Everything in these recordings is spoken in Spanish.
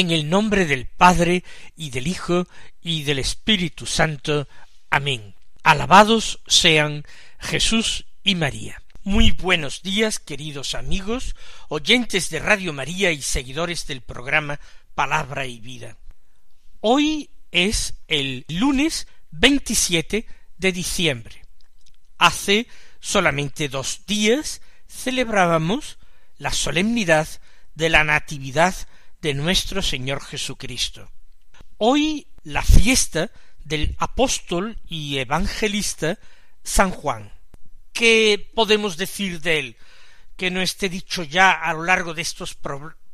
En el nombre del Padre y del Hijo y del Espíritu Santo. Amén. Alabados sean Jesús y María. Muy buenos días, queridos amigos, oyentes de Radio María y seguidores del programa Palabra y Vida. Hoy es el lunes 27 de diciembre. Hace solamente dos días celebrábamos la solemnidad de la Natividad de nuestro Señor Jesucristo. Hoy la fiesta del apóstol y evangelista San Juan. ¿Qué podemos decir de él? Que no esté dicho ya a lo largo de estos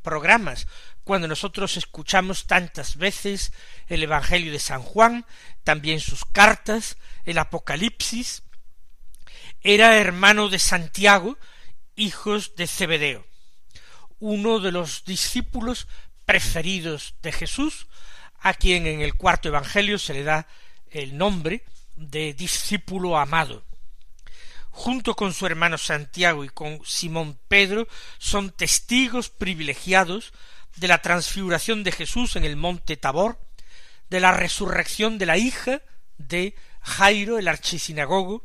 programas, cuando nosotros escuchamos tantas veces el Evangelio de San Juan, también sus cartas, el Apocalipsis, era hermano de Santiago, hijos de Zebedeo uno de los discípulos preferidos de Jesús, a quien en el cuarto Evangelio se le da el nombre de discípulo amado. Junto con su hermano Santiago y con Simón Pedro son testigos privilegiados de la transfiguración de Jesús en el monte Tabor, de la resurrección de la hija de Jairo, el archisinagogo,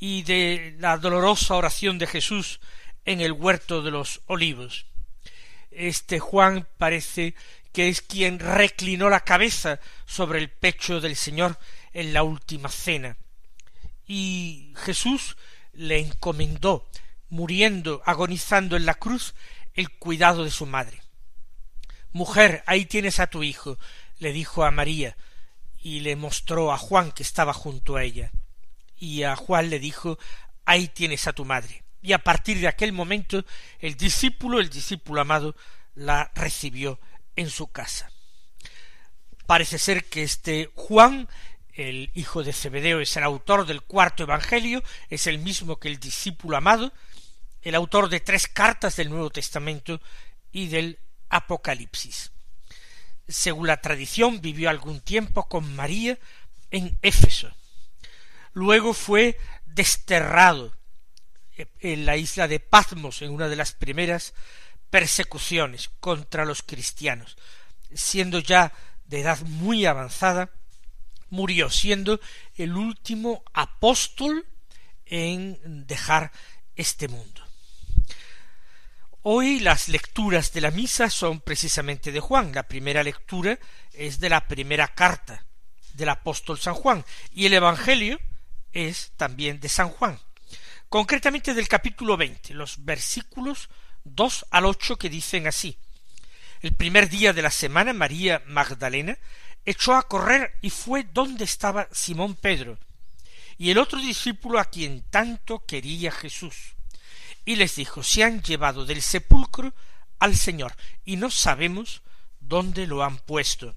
y de la dolorosa oración de Jesús en el huerto de los olivos. Este Juan parece que es quien reclinó la cabeza sobre el pecho del Señor en la última cena. Y Jesús le encomendó, muriendo, agonizando en la cruz, el cuidado de su madre. Mujer, ahí tienes a tu hijo, le dijo a María, y le mostró a Juan que estaba junto a ella. Y a Juan le dijo, ahí tienes a tu madre y a partir de aquel momento el discípulo, el discípulo amado, la recibió en su casa. Parece ser que este Juan, el hijo de Zebedeo, es el autor del cuarto Evangelio, es el mismo que el discípulo amado, el autor de tres cartas del Nuevo Testamento y del Apocalipsis. Según la tradición, vivió algún tiempo con María en Éfeso. Luego fue desterrado en la isla de Patmos en una de las primeras persecuciones contra los cristianos. Siendo ya de edad muy avanzada, murió siendo el último apóstol en dejar este mundo. Hoy las lecturas de la misa son precisamente de Juan. La primera lectura es de la primera carta del apóstol San Juan y el Evangelio es también de San Juan concretamente del capítulo veinte, los versículos dos al ocho que dicen así. El primer día de la semana María Magdalena echó a correr y fue donde estaba Simón Pedro y el otro discípulo a quien tanto quería Jesús. Y les dijo, se han llevado del sepulcro al Señor y no sabemos dónde lo han puesto.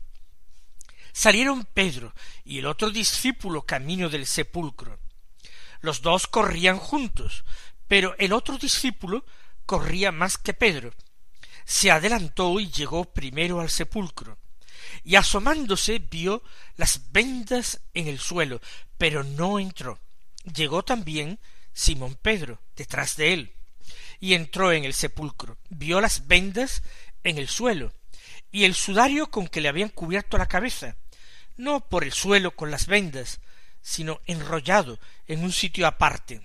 Salieron Pedro y el otro discípulo camino del sepulcro. Los dos corrían juntos, pero el otro discípulo corría más que Pedro. Se adelantó y llegó primero al sepulcro, y asomándose vio las vendas en el suelo, pero no entró. Llegó también Simón Pedro detrás de él, y entró en el sepulcro, vio las vendas en el suelo, y el sudario con que le habían cubierto la cabeza, no por el suelo con las vendas, sino enrollado en un sitio aparte.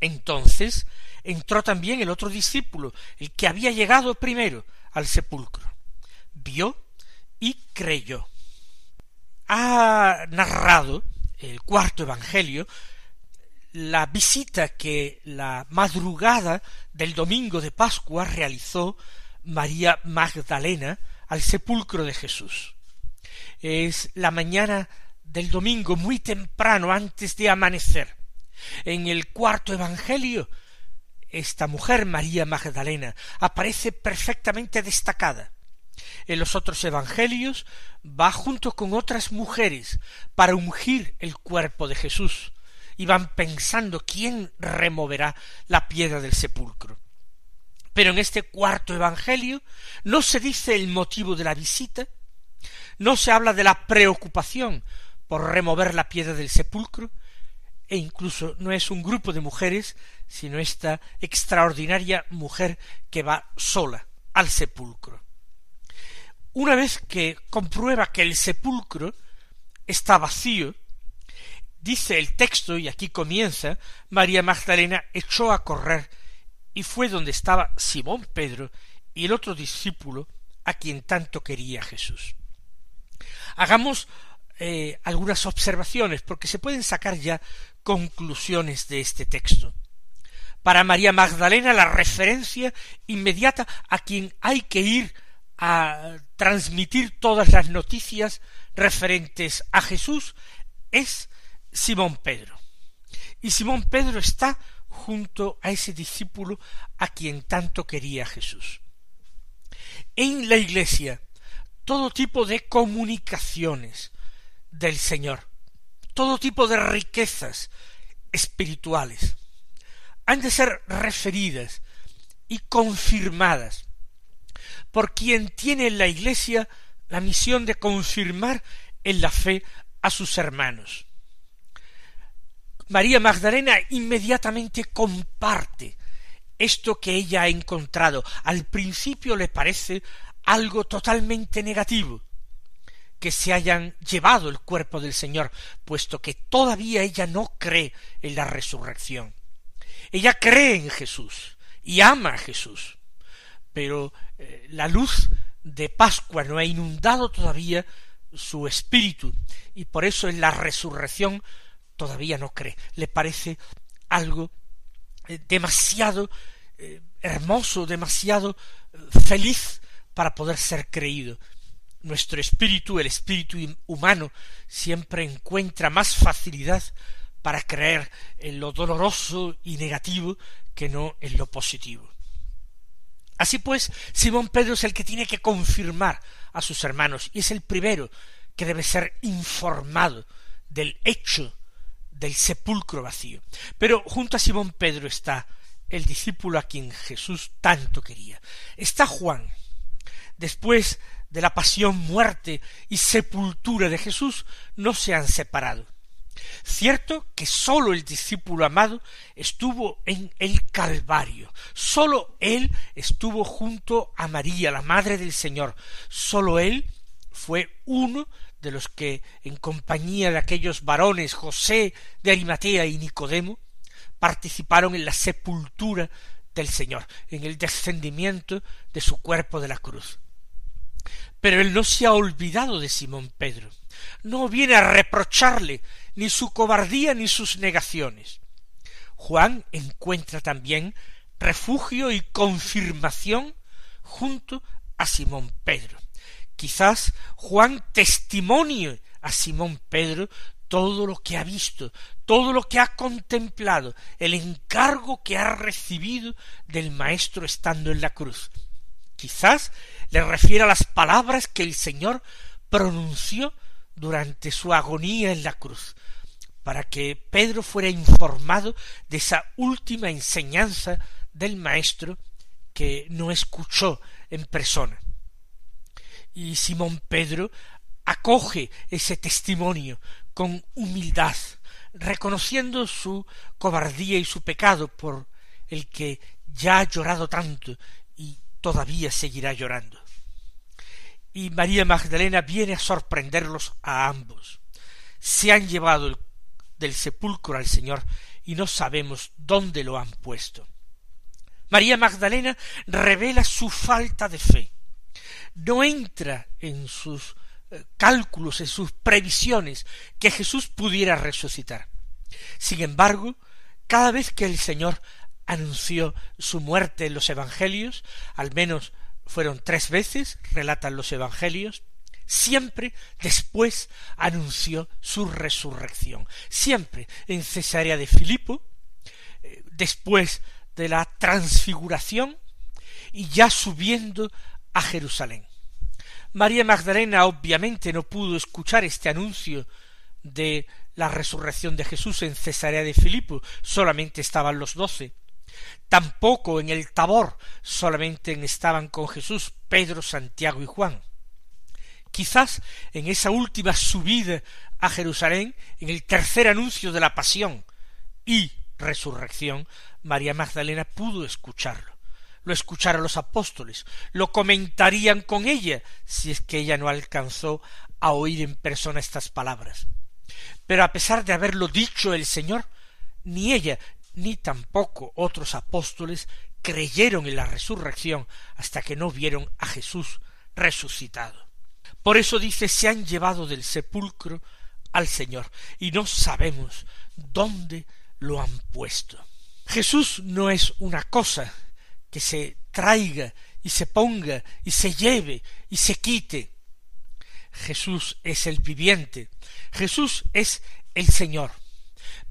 Entonces entró también el otro discípulo, el que había llegado primero al sepulcro. Vio y creyó. Ha narrado el cuarto Evangelio la visita que la madrugada del domingo de Pascua realizó María Magdalena al sepulcro de Jesús. Es la mañana del domingo muy temprano antes de amanecer. En el cuarto Evangelio, esta mujer, María Magdalena, aparece perfectamente destacada. en los otros evangelios, va junto con otras mujeres para ungir el cuerpo de Jesús, y van pensando quién removerá la piedra del sepulcro. Pero en este cuarto evangelio no se dice el motivo de la visita, no se habla de la preocupación por remover la piedra del sepulcro, e incluso no es un grupo de mujeres, sino esta extraordinaria mujer que va sola al sepulcro. Una vez que comprueba que el sepulcro está vacío, dice el texto, y aquí comienza, María Magdalena echó a correr y fue donde estaba Simón Pedro y el otro discípulo a quien tanto quería Jesús. Hagamos eh, algunas observaciones, porque se pueden sacar ya conclusiones de este texto. Para María Magdalena la referencia inmediata a quien hay que ir a transmitir todas las noticias referentes a Jesús es Simón Pedro. Y Simón Pedro está junto a ese discípulo a quien tanto quería Jesús. En la iglesia, todo tipo de comunicaciones, del Señor, todo tipo de riquezas espirituales, han de ser referidas y confirmadas por quien tiene en la Iglesia la misión de confirmar en la fe a sus hermanos. María Magdalena inmediatamente comparte esto que ella ha encontrado. Al principio le parece algo totalmente negativo, que se hayan llevado el cuerpo del Señor, puesto que todavía ella no cree en la resurrección. Ella cree en Jesús y ama a Jesús, pero eh, la luz de Pascua no ha inundado todavía su espíritu y por eso en la resurrección todavía no cree. Le parece algo eh, demasiado eh, hermoso, demasiado feliz para poder ser creído nuestro espíritu, el espíritu humano, siempre encuentra más facilidad para creer en lo doloroso y negativo que no en lo positivo. Así pues, Simón Pedro es el que tiene que confirmar a sus hermanos y es el primero que debe ser informado del hecho del sepulcro vacío. Pero junto a Simón Pedro está el discípulo a quien Jesús tanto quería. Está Juan. Después de la pasión, muerte y sepultura de Jesús no se han separado. Cierto que sólo el discípulo amado estuvo en el Calvario, sólo él estuvo junto a María, la Madre del Señor, sólo él fue uno de los que, en compañía de aquellos varones José de Arimatea y Nicodemo, participaron en la sepultura del Señor, en el descendimiento de su cuerpo de la cruz. Pero él no se ha olvidado de Simón Pedro. No viene a reprocharle ni su cobardía ni sus negaciones. Juan encuentra también refugio y confirmación junto a Simón Pedro. Quizás Juan testimonie a Simón Pedro todo lo que ha visto, todo lo que ha contemplado, el encargo que ha recibido del Maestro estando en la cruz. Quizás le refiere a las palabras que el Señor pronunció durante su agonía en la cruz, para que Pedro fuera informado de esa última enseñanza del Maestro que no escuchó en persona. Y Simón Pedro acoge ese testimonio con humildad, reconociendo su cobardía y su pecado por el que ya ha llorado tanto todavía seguirá llorando. Y María Magdalena viene a sorprenderlos a ambos. Se han llevado del sepulcro al Señor y no sabemos dónde lo han puesto. María Magdalena revela su falta de fe. No entra en sus eh, cálculos, en sus previsiones, que Jesús pudiera resucitar. Sin embargo, cada vez que el Señor anunció su muerte en los Evangelios, al menos fueron tres veces, relatan los Evangelios, siempre después anunció su resurrección, siempre en Cesarea de Filipo, eh, después de la transfiguración y ya subiendo a Jerusalén. María Magdalena obviamente no pudo escuchar este anuncio de la resurrección de Jesús en Cesarea de Filipo, solamente estaban los doce. Tampoco en el Tabor solamente estaban con Jesús Pedro, Santiago y Juan. Quizás en esa última subida a Jerusalén, en el tercer anuncio de la pasión y resurrección, María Magdalena pudo escucharlo. Lo escucharon los apóstoles, lo comentarían con ella, si es que ella no alcanzó a oír en persona estas palabras. Pero a pesar de haberlo dicho el Señor, ni ella ni tampoco otros apóstoles creyeron en la resurrección hasta que no vieron a Jesús resucitado. Por eso dice se han llevado del sepulcro al Señor y no sabemos dónde lo han puesto. Jesús no es una cosa que se traiga y se ponga y se lleve y se quite. Jesús es el viviente, Jesús es el Señor.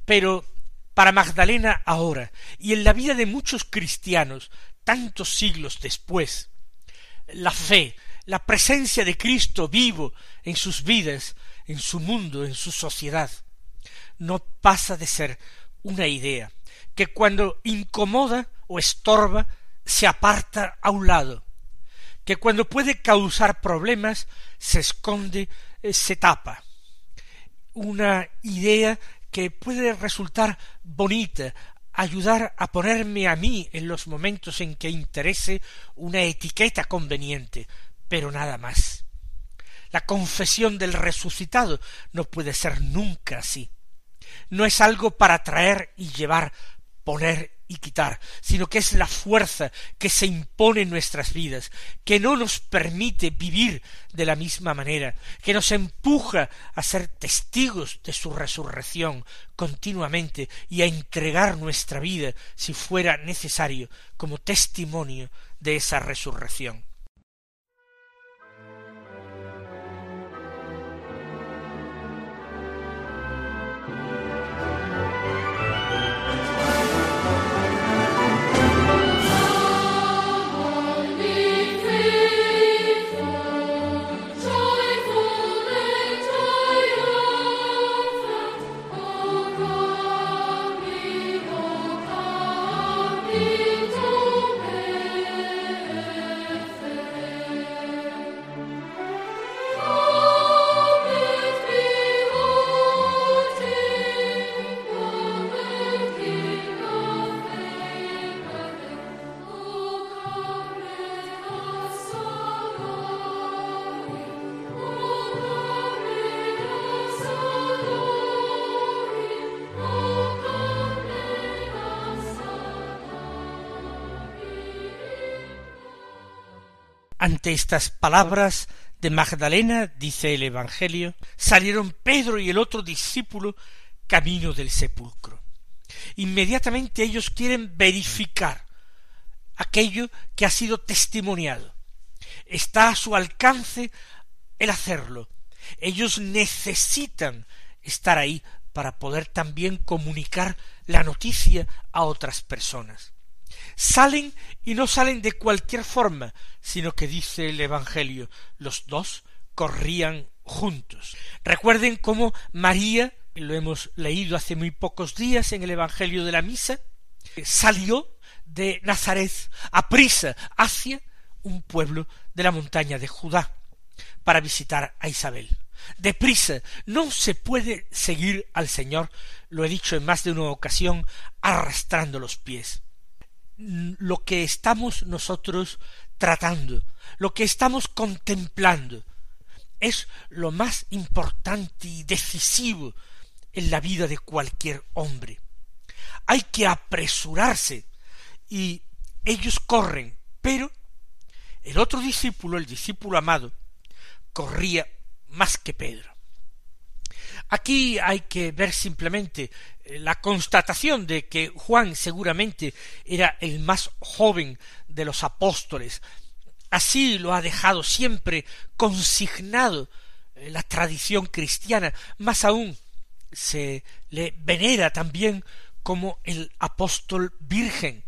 Pero para Magdalena ahora y en la vida de muchos cristianos tantos siglos después, la fe, la presencia de Cristo vivo en sus vidas, en su mundo, en su sociedad, no pasa de ser una idea que cuando incomoda o estorba se aparta a un lado, que cuando puede causar problemas se esconde, eh, se tapa. Una idea que puede resultar bonita, ayudar a ponerme a mí en los momentos en que interese una etiqueta conveniente, pero nada más. La confesión del resucitado no puede ser nunca así. No es algo para traer y llevar, poner y quitar, sino que es la fuerza que se impone en nuestras vidas, que no nos permite vivir de la misma manera, que nos empuja a ser testigos de su resurrección continuamente y a entregar nuestra vida, si fuera necesario, como testimonio de esa resurrección. Ante estas palabras de Magdalena, dice el Evangelio, salieron Pedro y el otro discípulo camino del sepulcro. Inmediatamente ellos quieren verificar aquello que ha sido testimoniado. Está a su alcance el hacerlo. Ellos necesitan estar ahí para poder también comunicar la noticia a otras personas salen y no salen de cualquier forma, sino que dice el Evangelio, los dos corrían juntos. Recuerden cómo María, lo hemos leído hace muy pocos días en el Evangelio de la Misa, salió de Nazaret a prisa hacia un pueblo de la montaña de Judá para visitar a Isabel. Deprisa, no se puede seguir al Señor, lo he dicho en más de una ocasión, arrastrando los pies lo que estamos nosotros tratando, lo que estamos contemplando, es lo más importante y decisivo en la vida de cualquier hombre. Hay que apresurarse y ellos corren, pero el otro discípulo, el discípulo amado, corría más que Pedro. Aquí hay que ver simplemente eh, la constatación de que Juan seguramente era el más joven de los apóstoles. Así lo ha dejado siempre consignado eh, la tradición cristiana. Más aún se le venera también como el apóstol virgen.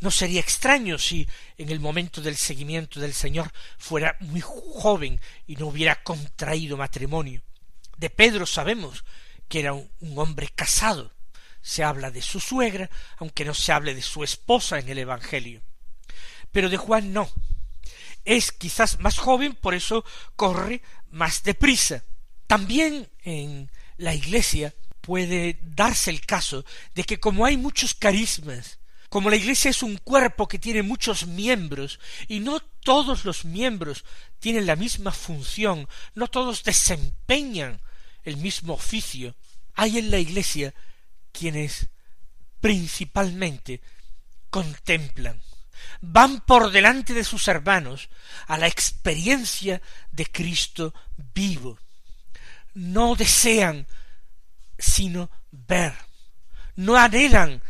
No sería extraño si en el momento del seguimiento del Señor fuera muy joven y no hubiera contraído matrimonio. De Pedro sabemos que era un, hombre casado. Se habla de su suegra, aunque no se hable de su esposa en el Evangelio. Pero de Juan no. Es quizás más joven, por eso corre más deprisa. También en la Iglesia puede darse el caso de que como hay muchos carismas, como la Iglesia es un cuerpo que tiene muchos miembros, y no todos los miembros tienen la misma función, no todos desempeñan el mismo oficio, hay en la Iglesia quienes principalmente contemplan, van por delante de sus hermanos a la experiencia de Cristo vivo, no desean sino ver, no anhelan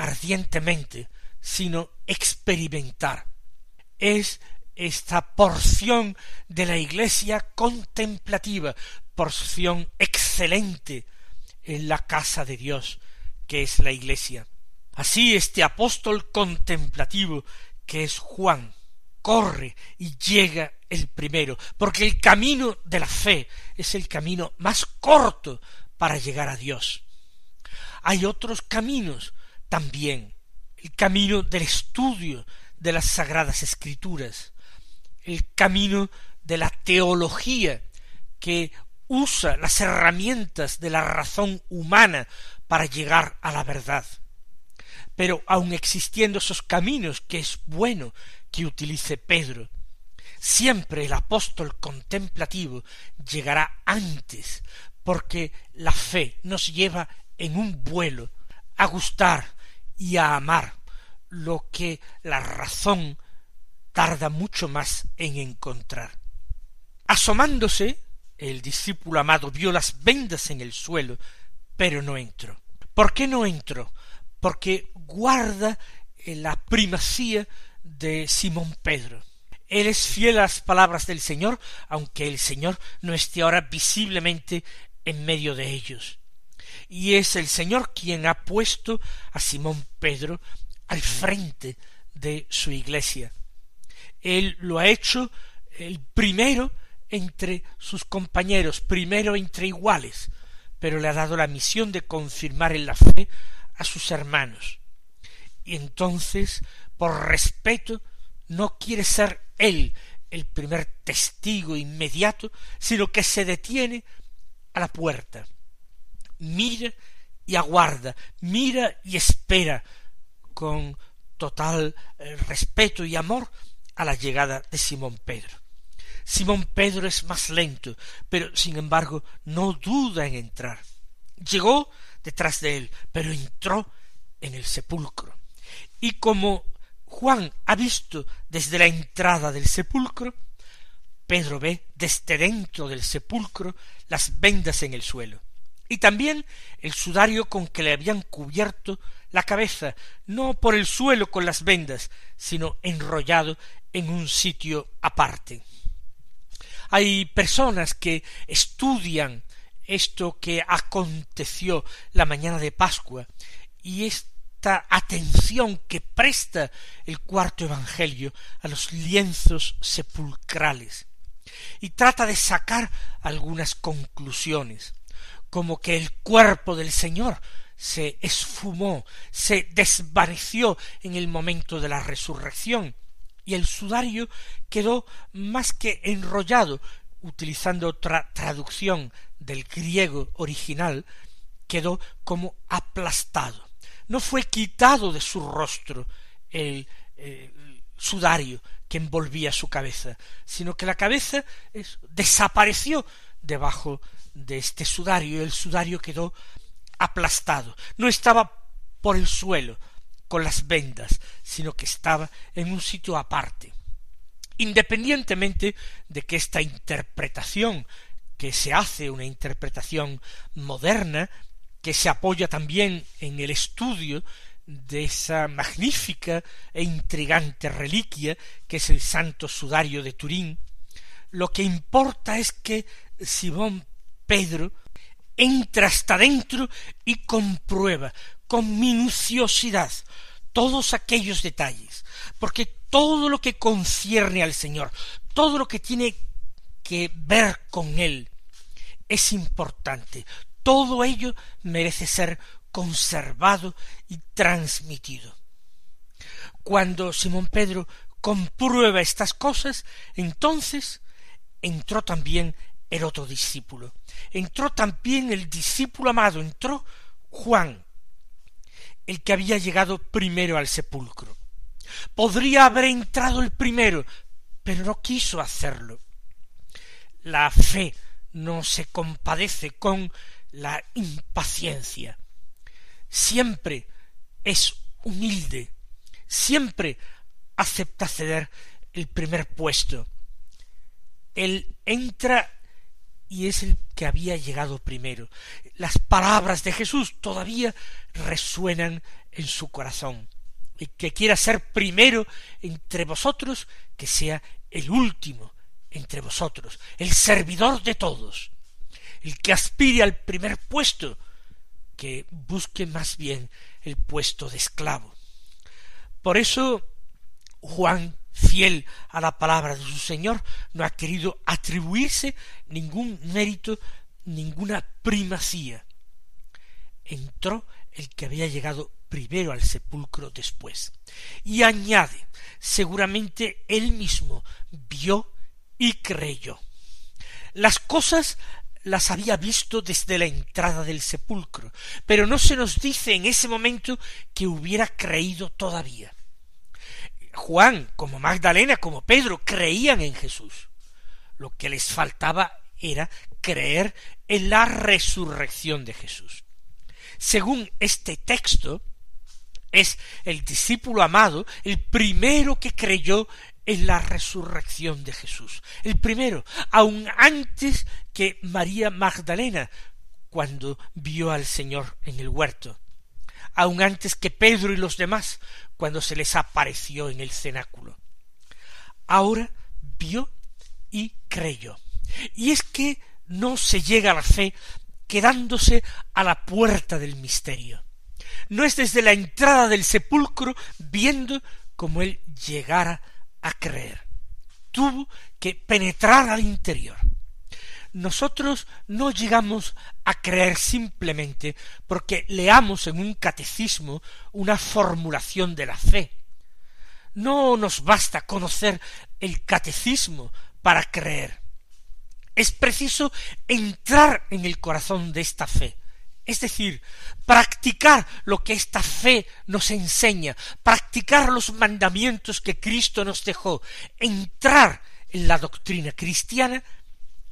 ardientemente, sino experimentar. Es esta porción de la iglesia contemplativa, porción excelente en la casa de Dios, que es la iglesia. Así este apóstol contemplativo, que es Juan, corre y llega el primero, porque el camino de la fe es el camino más corto para llegar a Dios. Hay otros caminos también, el camino del estudio de las sagradas escrituras, el camino de la teología que usa las herramientas de la razón humana para llegar a la verdad. Pero aun existiendo esos caminos que es bueno que utilice Pedro, siempre el apóstol contemplativo llegará antes, porque la fe nos lleva en un vuelo a gustar y a amar lo que la razón tarda mucho más en encontrar. Asomándose, el discípulo amado vio las vendas en el suelo, pero no entró. ¿Por qué no entró? Porque guarda la primacía de Simón Pedro. Él es fiel a las palabras del Señor, aunque el Señor no esté ahora visiblemente en medio de ellos. Y es el Señor quien ha puesto a Simón Pedro al frente de su iglesia. Él lo ha hecho el primero entre sus compañeros, primero entre iguales, pero le ha dado la misión de confirmar en la fe a sus hermanos. Y entonces, por respeto, no quiere ser él el primer testigo inmediato, sino que se detiene a la puerta, mira y aguarda, mira y espera con total eh, respeto y amor a la llegada de Simón Pedro. Simón Pedro es más lento, pero sin embargo no duda en entrar. Llegó detrás de él, pero entró en el sepulcro. Y como Juan ha visto desde la entrada del sepulcro, Pedro ve desde dentro del sepulcro las vendas en el suelo y también el sudario con que le habían cubierto la cabeza, no por el suelo con las vendas, sino enrollado en un sitio aparte. Hay personas que estudian esto que aconteció la mañana de Pascua y esta atención que presta el cuarto Evangelio a los lienzos sepulcrales y trata de sacar algunas conclusiones como que el cuerpo del Señor se esfumó, se desvaneció en el momento de la resurrección, y el sudario quedó más que enrollado, utilizando otra traducción del griego original, quedó como aplastado. No fue quitado de su rostro el, sudario que envolvía su cabeza, sino que la cabeza desapareció debajo de este sudario el sudario quedó aplastado. No estaba por el suelo con las vendas, sino que estaba en un sitio aparte. Independientemente de que esta interpretación que se hace, una interpretación moderna, que se apoya también en el estudio de esa magnífica e intrigante reliquia que es el Santo Sudario de Turín, lo que importa es que Simón Pedro entra hasta dentro y comprueba con minuciosidad todos aquellos detalles, porque todo lo que concierne al Señor, todo lo que tiene que ver con Él, es importante. Todo ello merece ser conservado y transmitido. Cuando Simón Pedro comprueba estas cosas, entonces entró también el otro discípulo. Entró también el discípulo amado, entró Juan, el que había llegado primero al sepulcro. Podría haber entrado el primero, pero no quiso hacerlo. La fe no se compadece con la impaciencia. Siempre es humilde, siempre acepta ceder el primer puesto. Él entra y es el que había llegado primero. Las palabras de Jesús todavía resuenan en su corazón. El que quiera ser primero entre vosotros, que sea el último entre vosotros, el servidor de todos. El que aspire al primer puesto, que busque más bien el puesto de esclavo. Por eso Juan fiel a la palabra de su Señor, no ha querido atribuirse ningún mérito, ninguna primacía. Entró el que había llegado primero al sepulcro después. Y añade, seguramente él mismo vio y creyó. Las cosas las había visto desde la entrada del sepulcro, pero no se nos dice en ese momento que hubiera creído todavía. Juan, como Magdalena, como Pedro, creían en Jesús. Lo que les faltaba era creer en la resurrección de Jesús. Según este texto, es el discípulo amado el primero que creyó en la resurrección de Jesús. El primero, aun antes que María Magdalena, cuando vio al Señor en el huerto aun antes que Pedro y los demás, cuando se les apareció en el cenáculo. Ahora vio y creyó. Y es que no se llega a la fe quedándose a la puerta del misterio. No es desde la entrada del sepulcro viendo cómo él llegara a creer. Tuvo que penetrar al interior nosotros no llegamos a creer simplemente porque leamos en un catecismo una formulación de la fe. No nos basta conocer el catecismo para creer. Es preciso entrar en el corazón de esta fe, es decir, practicar lo que esta fe nos enseña, practicar los mandamientos que Cristo nos dejó, entrar en la doctrina cristiana,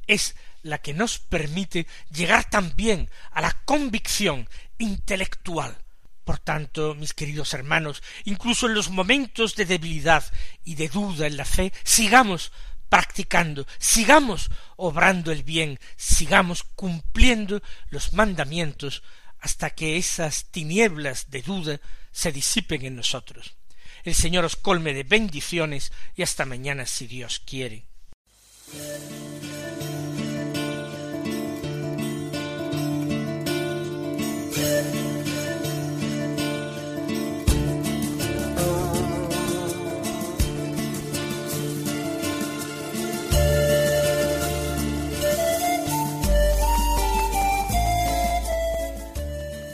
es la que nos permite llegar también a la convicción intelectual. Por tanto, mis queridos hermanos, incluso en los momentos de debilidad y de duda en la fe, sigamos practicando, sigamos obrando el bien, sigamos cumpliendo los mandamientos hasta que esas tinieblas de duda se disipen en nosotros. El Señor os colme de bendiciones y hasta mañana si Dios quiere.